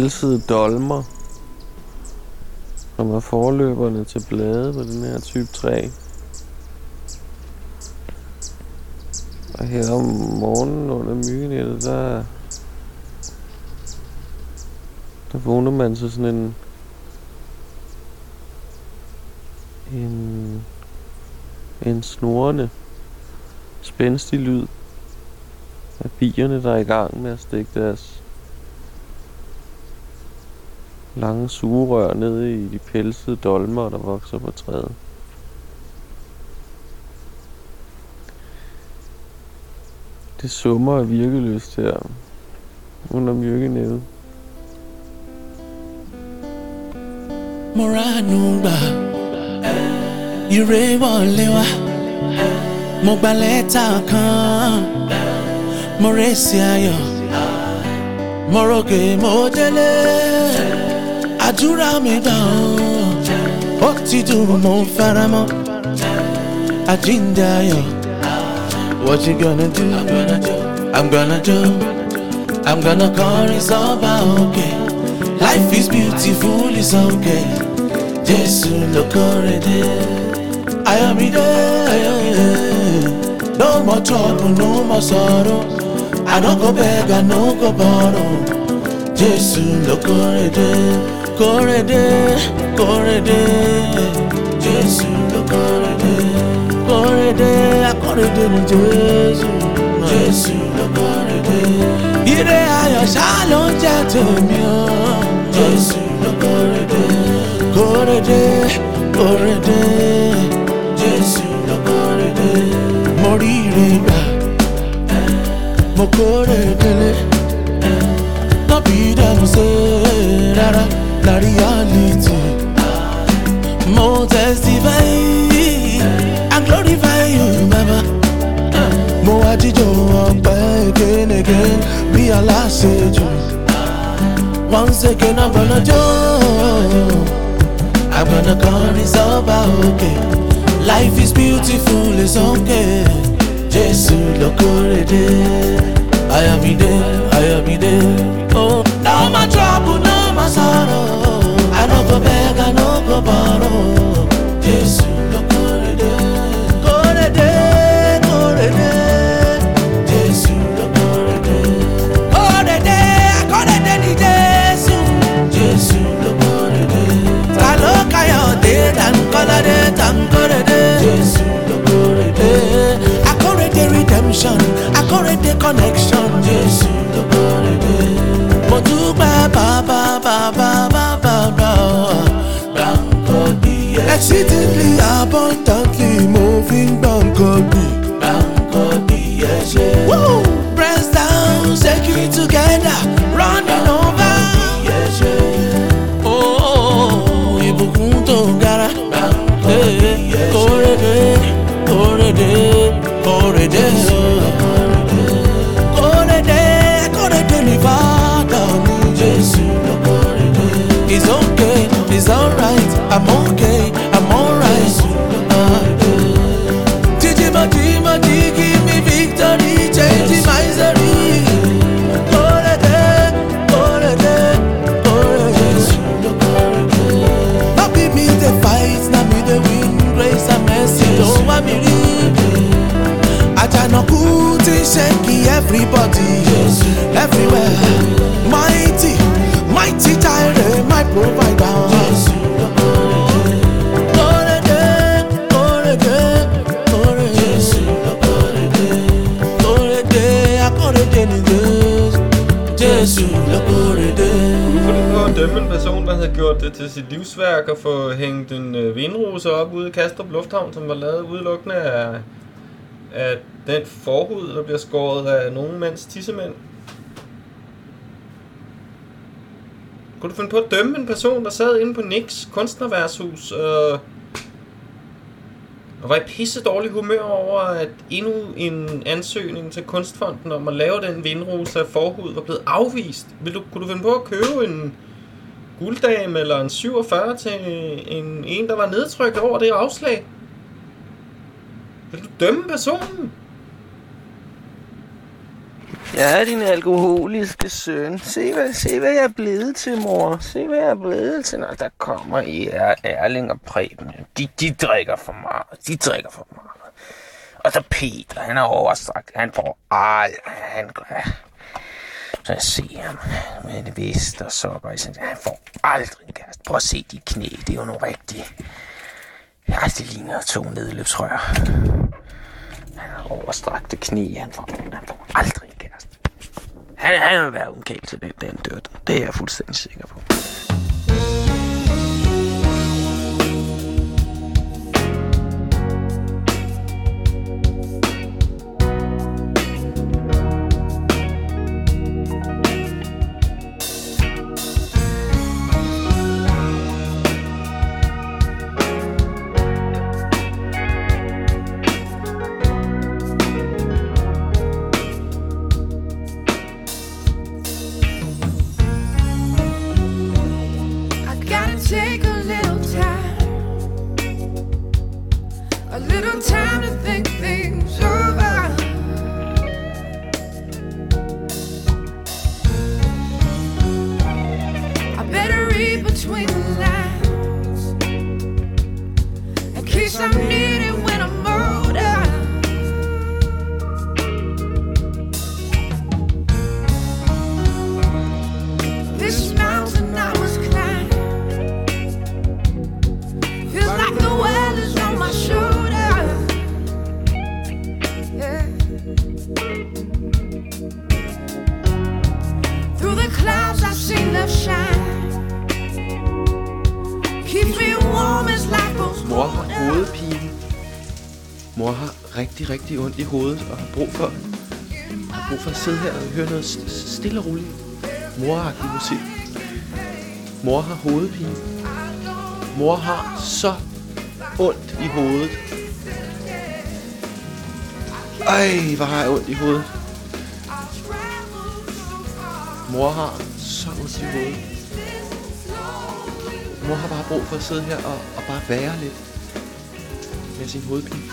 pelsede dolmer, som er forløberne til blade på den her type træ. Og her om morgenen under myggenettet, der, der vågner man så sådan en, en, en snorende, spændstig lyd af bierne, der er i gang med at stikke deres lange sugerør ned i de pelsede dolmer, der vokser på træet. Det summer af virkeløst her under myrkenettet. Moranumba Ire wọlé wá Mo gba lẹ́tà kan Mo rèsì ayọ̀ Mo rògè mo délé Àdúrà mi gbà ó Ó ti dùn mo fara mọ́ Àjíǹde ayọ̀. What you gonna do? I'm gonna do I'm gonna kọrin sọ́ba òkè. Life is beautiful, it's okay. Jésù ló kórè dé. Ayọ̀mídé No more trouble, no more sorrow. I no go beg, I no go borrow. Jésù ló kórè dé Kórèdé, kórèdé, Jésù ló kórèdé. Kórèdé, akórèdé ni Jésù. Jésù ló kórèdé. Ire ayọ̀ ṣá ló ń jẹ́ tèmi o. Jésù ló kórèdé. Kórèdé, kórèdé, Jésù ló kórèdé. Mo rí ire gbà, mo kórèdé lé. Lọ́bì eh. dẹ́nu sí rárá. Na reality Mo testify and glorify you baba. Mo jíjọ ọpẹ́ again again bí aláṣejù. Once again I'm gonna do I'm gonna kọrin sọ́ba òkè. Life is beautiful, it's okay. Jésù ló kórè dé Ayọ̀mídé, Ayọ̀mídé. Oh, no more trouble, more bega, no go borrow. Yes, no corridor. Corridor, corridor. Kọ́ládé redemption, connection. Si te li apantan person, der havde gjort det til sit livsværk at få hængt en øh, vindrose op ude i Kastrup Lufthavn, som var lavet udelukkende af, af den forhud, der bliver skåret af nogen mands tissemænd. Kunne du finde på at dømme en person, der sad inde på Nix kunstnerværshus øh, og var i pisse dårlig humør over, at endnu en ansøgning til Kunstfonden om at lave den vindrose af forhud var blevet afvist? Vil du, kunne du finde på at købe en gulddame eller en 47 til en, en der var nedtrykt over det afslag? Vil du dømme personen? Ja, din alkoholiske søn. Se hvad, se, hvad jeg er blevet til, mor. Se, hvad jeg er blevet til, når der kommer I er Erling og Preben. De, de drikker for meget. De drikker for meget. Og så Peter, han er overstrakt. Han får alt. Han, så jeg ser ham med en vest og sokker. Så han får aldrig en kæreste. Prøv at se de knæ. Det er jo nogle rigtige... Ja, det ligner to nedløbsrør. Han har overstrakte knæ. Han får, han får aldrig en kæreste. Han, han vil være ungkald til den, den dør. Det er jeg fuldstændig sikker på. Little time to think things over. I better read between the lines in case I Mor har rigtig, rigtig ondt i hovedet og har brug for, har brug for at sidde her og høre noget stille og roligt. Moragtig musik. Mor har hovedpine. Mor har så ondt i hovedet. Ej, hvor har jeg ondt i hovedet. Mor har så ondt i hovedet. Mor har bare brug for at sidde her og, og bare være lidt med sin hovedpine.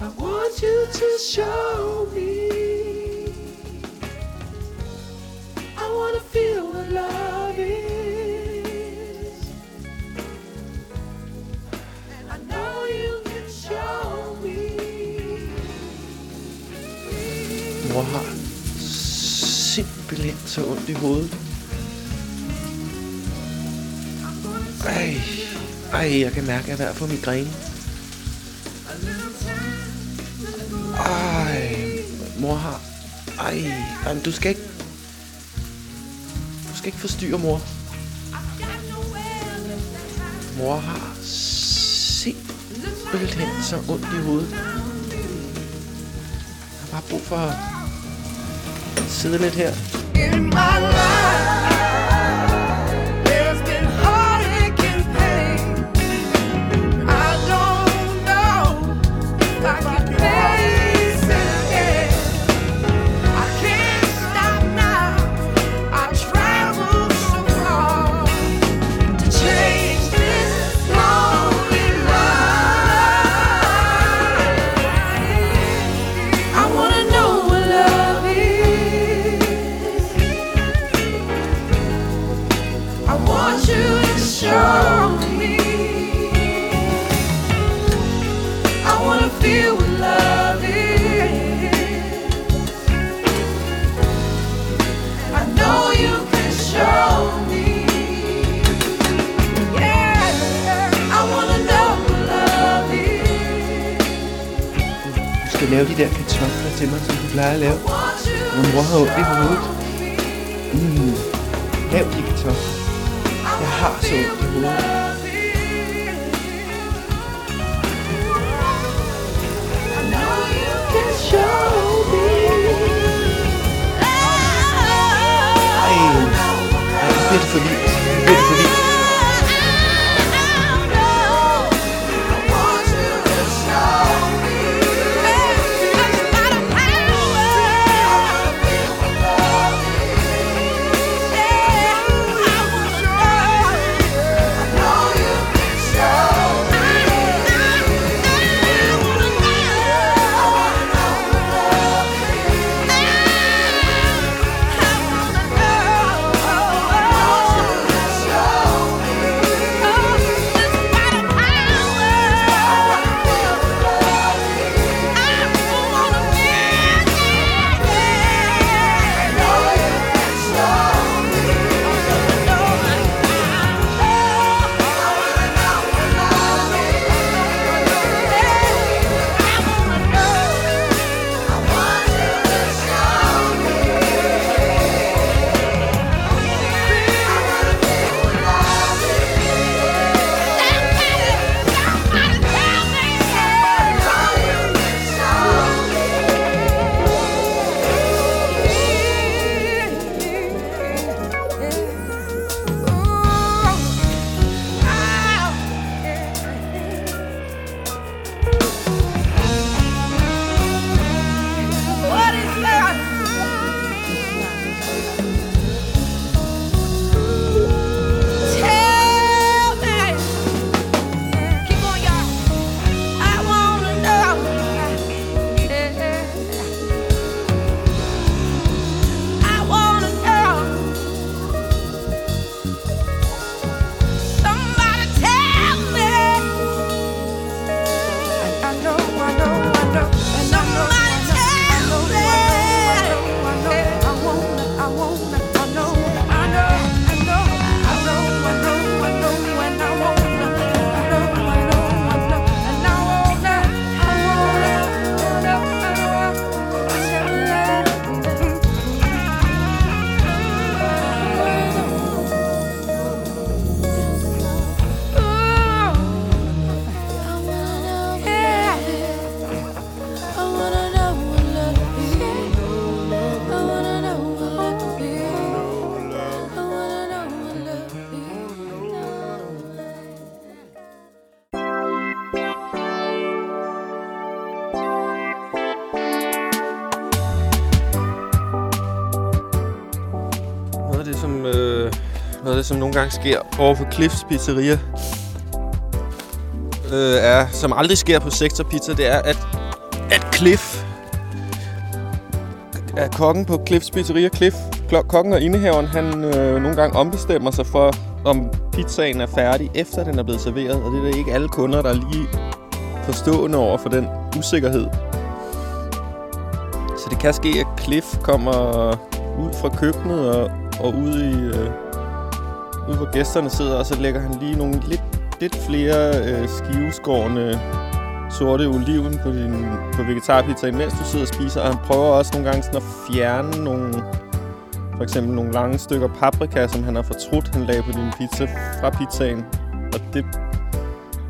I want you to show me. I wanna feel what love is. And I know you can show me. Mor har simpelthen så ondt i hovedet. Ej, jeg kan mærke, at jeg er ved at få migræne. Ej, mor har... Ej, ej, du skal ikke... Du skal ikke forstyrre mor. Mor har simpelthen så ondt i hovedet. Jeg har bare brug for at sidde lidt her. In my life, skal lave de der kartofler til mig, som du plejer at lave. Want Min mor har ondt i hovedet. Mm. Lav de kartofler. Jeg har så ondt i hovedet. Ej, ej, nu bliver for vildt. Noget af det, som nogle gange sker over på Cliffs Pizzeria, øh, er, som aldrig sker på Sektor Pizza, det er, at, at Cliff er kokken på Cliffs Pizzeria. Cliff, kokken og indehaveren, han øh, nogle gange ombestemmer sig for, om pizzaen er færdig, efter den er blevet serveret. Og det er da ikke alle kunder, der er lige forstående over for den usikkerhed. Så det kan ske, at Cliff kommer ud fra køkkenet og, og ud i... Øh, ude hvor gæsterne sidder, og så lægger han lige nogle lidt, lidt flere øh, skiveskårne sorte oliven på din på vegetarpizzaen, mens du sidder og spiser. Og han prøver også nogle gange sådan at fjerne nogle... For eksempel nogle lange stykker paprika, som han har fortrudt, han lagde på din pizza fra pizzaen. Og det,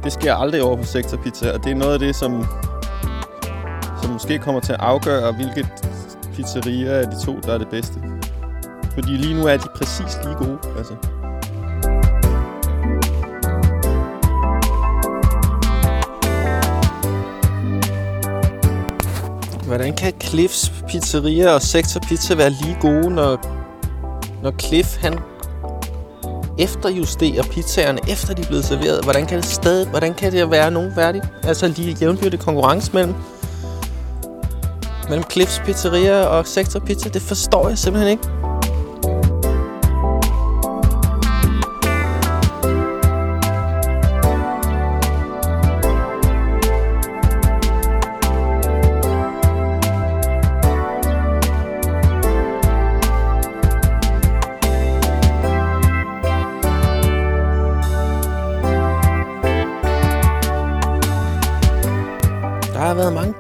det sker aldrig over på sektorpizza, og det er noget af det, som, som måske kommer til at afgøre, hvilket pizzeria af de to, der er det bedste. Fordi lige nu er de præcis lige gode, altså. Hvordan kan Cliffs Pizzeria og Sektor Pizza være lige gode, når, når Cliff han efterjusterer pizzaerne, efter de er blevet serveret? Hvordan kan det stadig, hvordan kan det være nogen værdigt? Altså lige jævnbyrdig konkurrence mellem, mellem Cliffs Pizzeria og Sektor Pizza, det forstår jeg simpelthen ikke.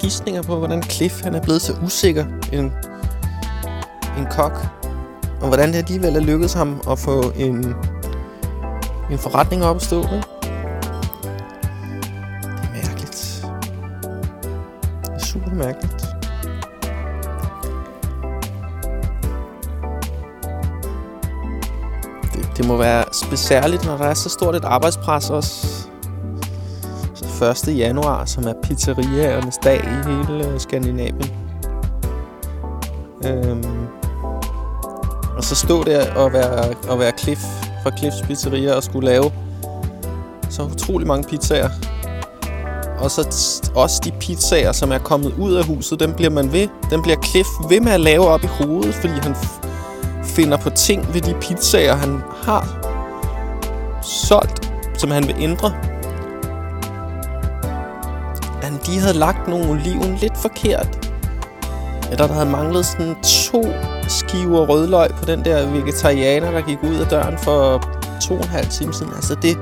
Har gissninger på, hvordan Cliff han er blevet så usikker en, en kok. Og hvordan det alligevel er lykkedes ham at få en, en forretning op at stå. Ikke? Det er mærkeligt. Det er super mærkeligt. Det, det må være specielt, når der er så stort et arbejdspres også 1. januar, som er pizzeriaernes dag i hele øh, Skandinavien. Øhm, og så stå der og være, og være Cliff fra Cliffs Pizzeria og skulle lave så utrolig mange pizzaer. Og så også de pizzaer, som er kommet ud af huset, dem bliver man ved. Dem bliver Cliff ved med at lave op i hovedet, fordi han finder på ting ved de pizzaer, han har solgt, som han vil ændre men de havde lagt nogle oliven lidt forkert. Eller der havde manglet sådan to skiver rødløg på den der vegetarianer, der gik ud af døren for to og en halv time siden. Altså det,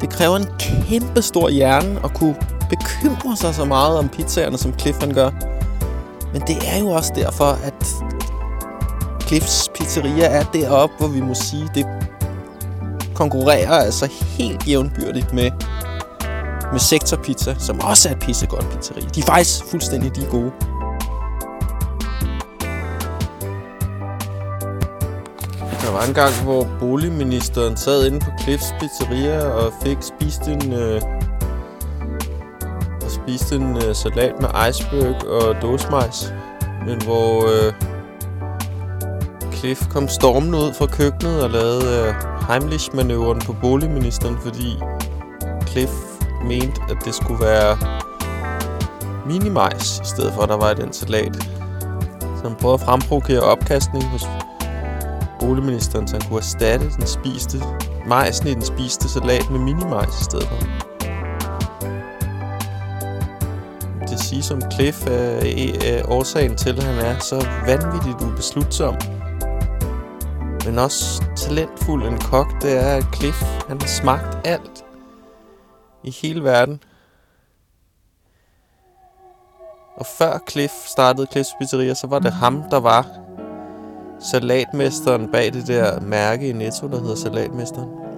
det kræver en kæmpe stor hjerne at kunne bekymre sig så meget om pizzaerne, som Cliff han gør. Men det er jo også derfor, at Cliffs Pizzeria er deroppe, hvor vi må sige, det konkurrerer altså helt jævnbyrdigt med med Sektor Pizza, som også er et pissegodt pizzeri. De er faktisk fuldstændig de gode. Der var en gang, hvor boligministeren sad inde på Cliffs Pizzeria og fik spist en, øh, og spiste en øh, salat med iceberg og dåsmajs. Men hvor øh, Cliff kom stormende ud fra køkkenet og lavede øh, Heimlich-manøvren på boligministeren, fordi Cliff mente, at det skulle være minimajs, i stedet for, at der var et den salat. Så han prøvede at fremprovokere opkastning hos boligministeren, så han kunne erstatte den spiste majsen i den spiste salat med minimajs i stedet for. Det siges som Cliff er, er årsagen til, at han er så vanvittigt ubeslutsom. Men også talentfuld en kok, det er, at Cliff han har smagt alt i hele verden. Og før Cliff startede Cliffs Pizzeria, så var det ham, der var salatmesteren bag det der mærke i Netto, der hedder Salatmesteren.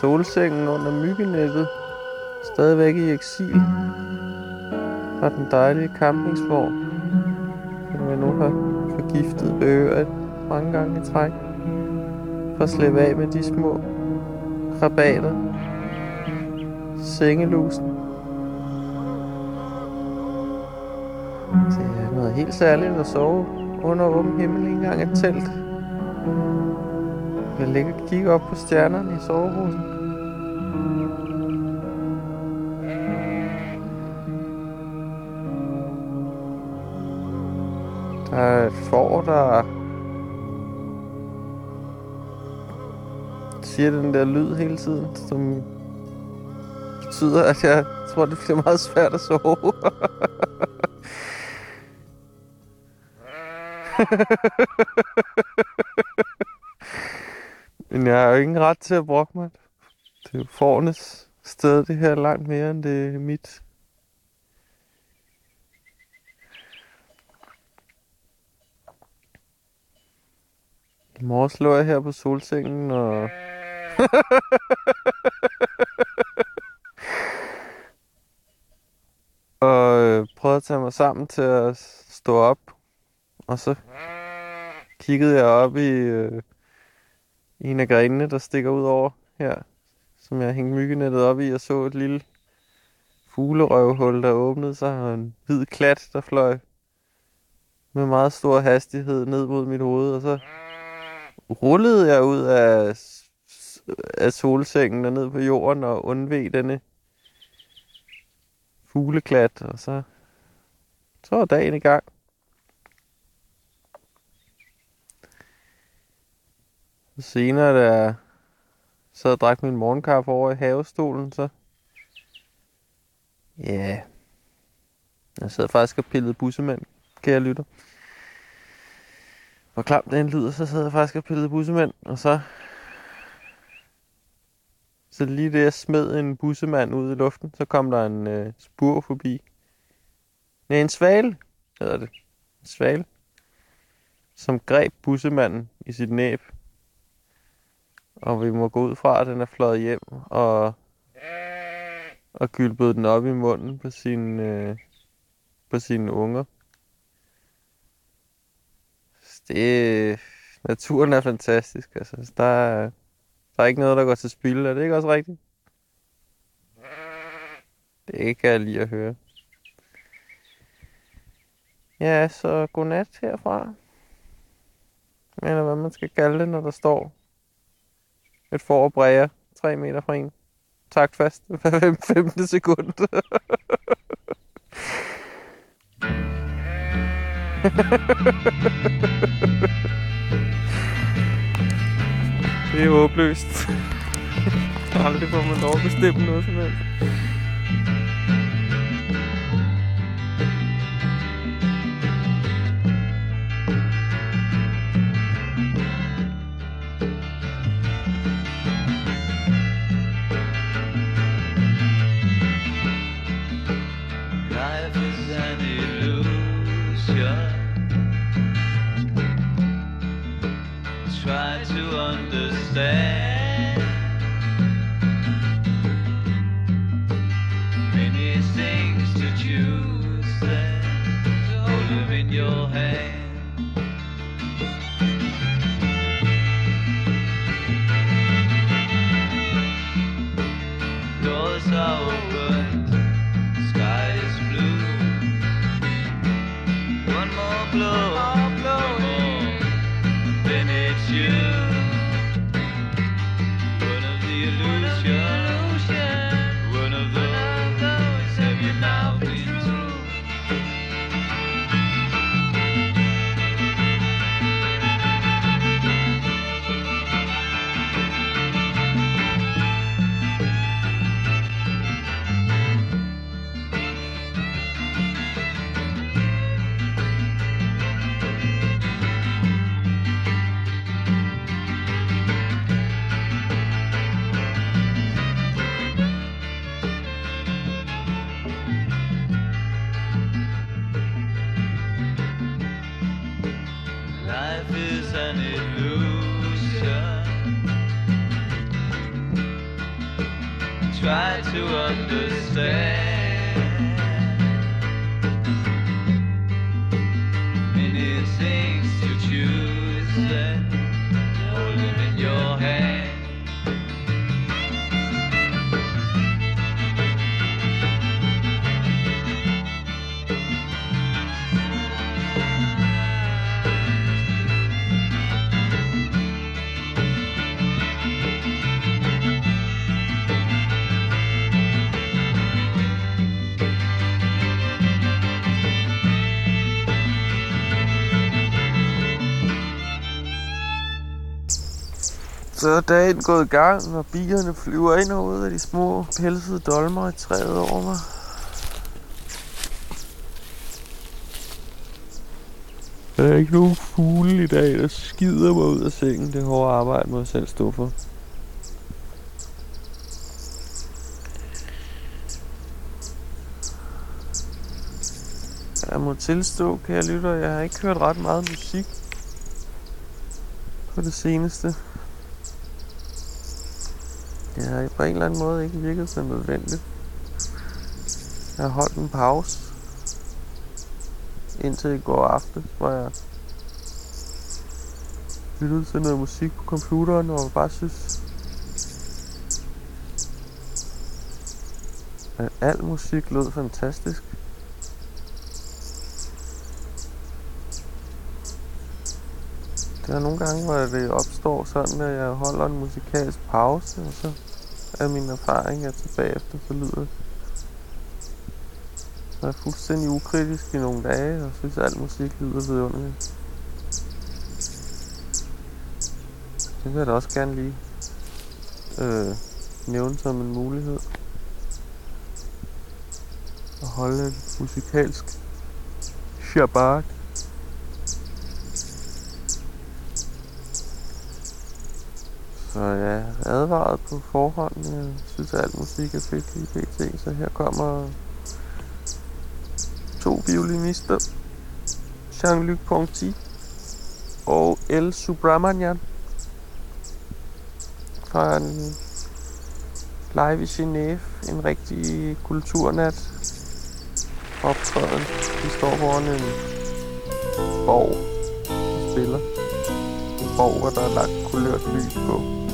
Solsengen under myggenettet. Stadigvæk i eksil. Fra den dejlige campingsvogn. Som jeg nu har forgiftet øret mange gange i træk. For at slippe af med de små krabater. Sengelusen. Det er noget helt særligt at sove under åben himmel, ikke engang et telt. Jeg ligger og kigger op på stjernerne i soveposen. Der er et får, der siger den der lyd hele tiden, som betyder, at jeg tror, det bliver meget svært at sove. Men jeg har jo ingen ret til at brokke mig. Det er jo fornes sted, det her langt mere, end det er mit. I morges lå jeg her på solsengen og... og øh, prøvede at tage mig sammen til at stå op. Og så kiggede jeg op i øh, en af grenene, der stikker ud over her, som jeg hængte myggenettet op i, og så et lille fuglerøvhul, der åbnede sig, og en hvid klat, der fløj med meget stor hastighed ned mod mit hoved, og så rullede jeg ud af, af solsengen og ned på jorden og undveg denne fugleklat, og så, så var dagen i gang. Senere, da jeg sad og drak min morgenkaffe over i havestolen, så... Ja... Yeah. Jeg sad faktisk og pillede bussemænd, kære lytter. Hvor klamt den lyder, så sad jeg faktisk og pillede bussemænd, og så... Så lige det, jeg smed en bussemand ud i luften, så kom der en øh, spur forbi. Nej, en svale, hedder det. En svale. Som greb bussemanden i sit næb. Og vi må gå ud fra, at den er fløjet hjem og, og gylpede den op i munden på sine, øh, på sine unger. Så Det, naturen er fantastisk. Altså, der, er, der er ikke noget, der går til spil. Er det ikke også rigtigt? Det kan jeg lige at høre. Ja, så godnat herfra. Eller hvad man skal kalde det, når der står et får bræger 3 meter fra en. Tak fast hver 15 sekund. det er håbløst. Aldrig får man lov at bestemme noget som helst. To understand. Så er dagen gået i gang, og bierne flyver ind og ud af de små pelsede dolmer i træet over mig. Der er ikke nogen fugle i dag, der skider mig ud af sengen. Det hårdt arbejde, må jeg selv stå for. Jeg må tilstå, kan jeg lytte, jeg har ikke hørt ret meget musik på det seneste. Det har på en eller anden måde ikke virket så nødvendigt. Jeg har holdt en pause indtil i går aften, hvor jeg lyttede til noget musik på computeren, og bare synes, at al musik lød fantastisk. Der er nogle gange, hvor det opstår sådan, at jeg holder en musikalsk pause, og så er min erfaring, at så bagefter, så lyder det. Jeg er fuldstændig ukritisk i nogle dage, og synes, at al musik lyder vidunderligt. Det vil jeg da også gerne lige øh, nævne som en mulighed. At holde et musikalsk shabak. Så jeg er advaret på forhånd. Jeg synes, at al musik er fedt i pt. Så her kommer to violinister. Jean-Luc Ponty og El Subramanian fra en live i Genève. En rigtig kulturnat optræden. De står foran en borg og spiller. En borg, hvor der er lagt kulørt lys på.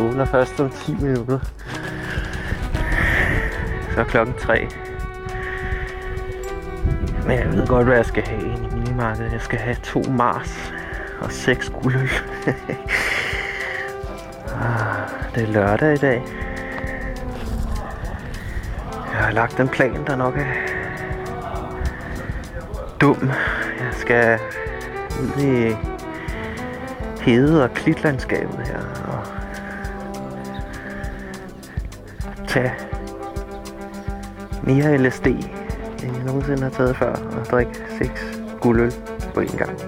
Åbner først om 10 minutter. Så er klokken 3. Men jeg ved godt, hvad jeg skal have ind i minimarkedet. Jeg skal have to Mars og seks guldøl. Ah, det er lørdag i dag. Jeg har lagt en plan, der nok er dum. Jeg skal ud i hede- og klitlandskabet her tage mere LSD, end jeg nogensinde har taget før, og drikke seks guldøl på en gang.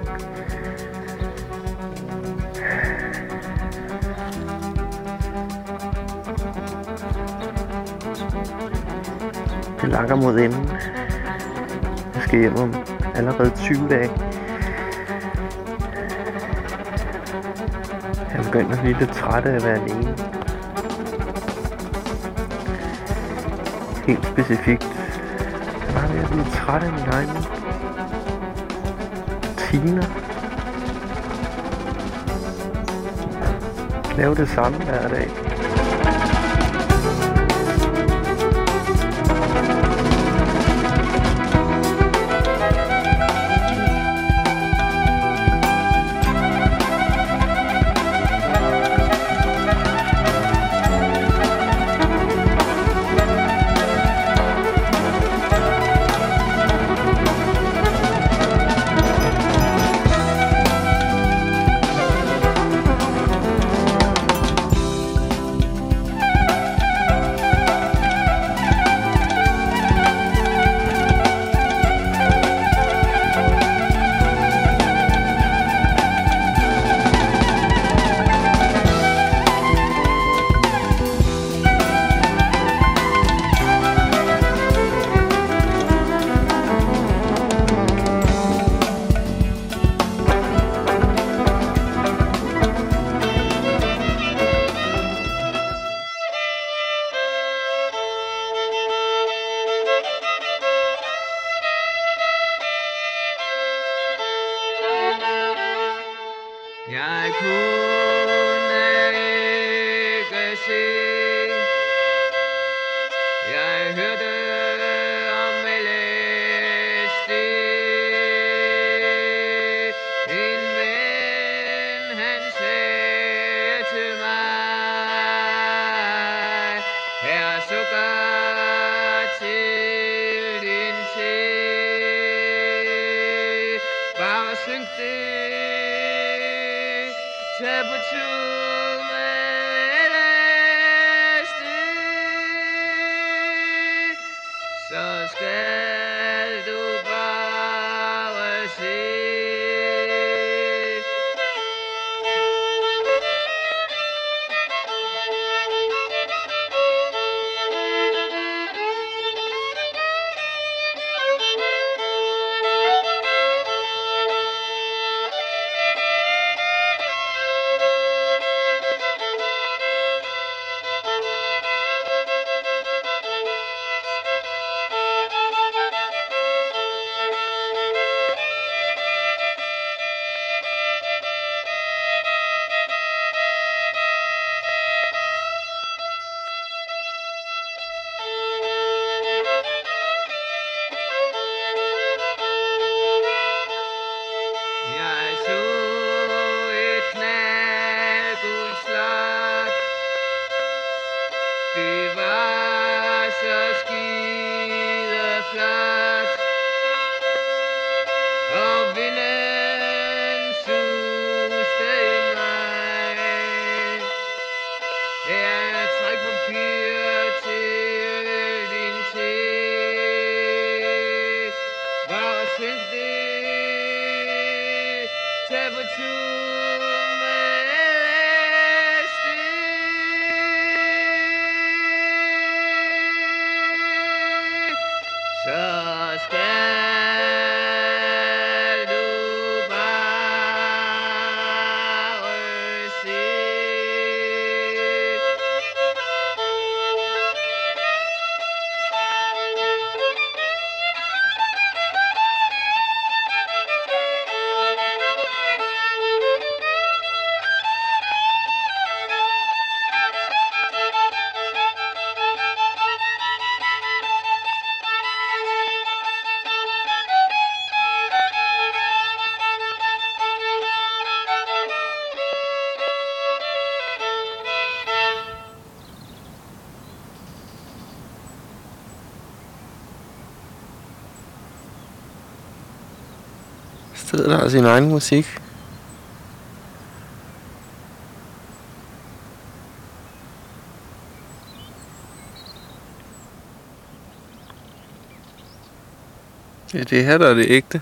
Det lakker mod enden. Jeg skal hjem om allerede 20 dage. Jeg begynder at blive lidt træt af at være alene. Specifikt. Jeg er bare ved at blive træt af min egen rutiner. Lave det samme hver dag. Så skal sidder der og sin egen musik. Ja, det her der er det ægte.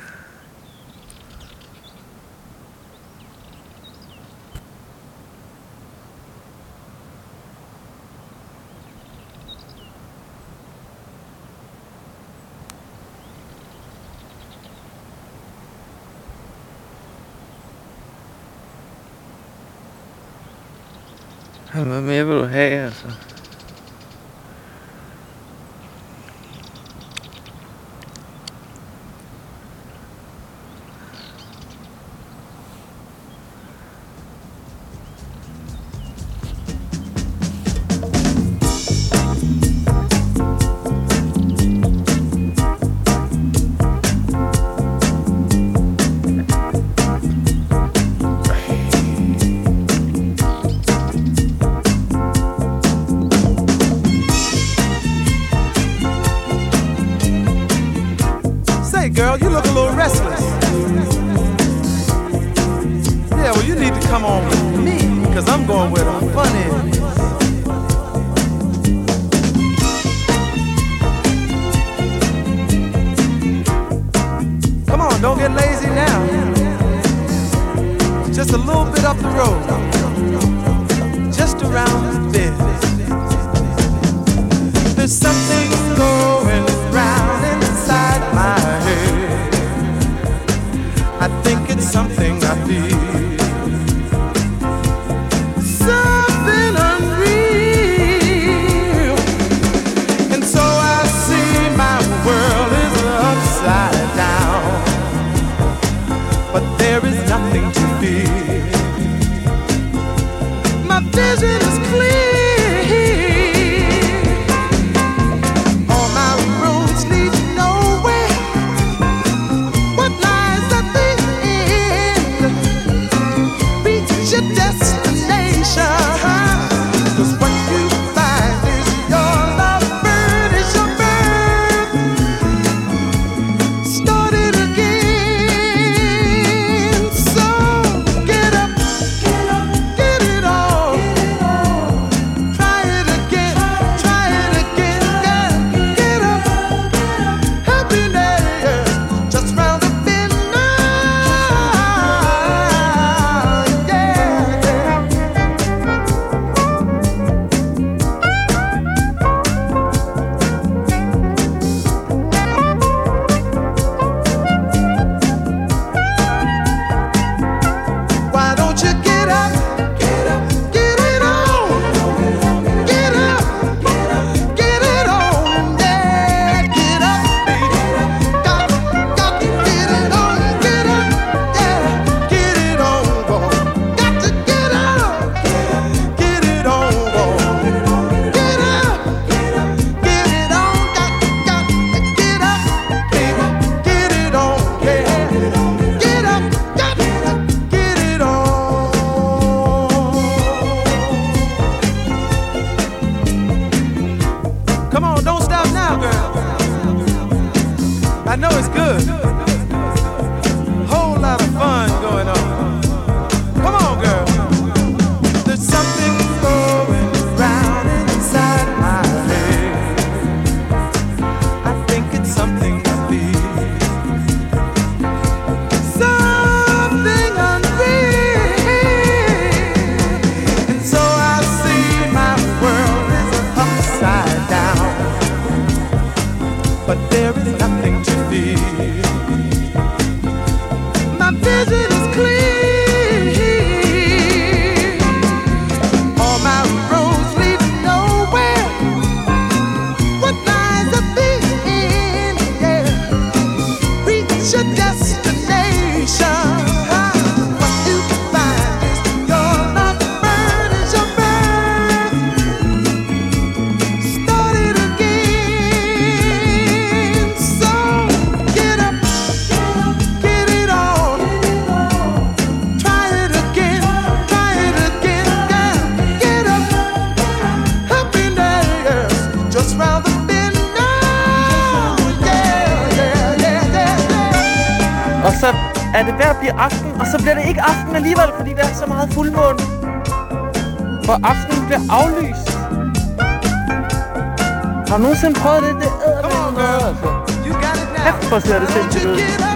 hvad mere vil du have, altså? I know it's good. Aflyst. Har du nogensinde prøvet det? Det med noget, altså. Kæft, hvor ser det sindssygt ud.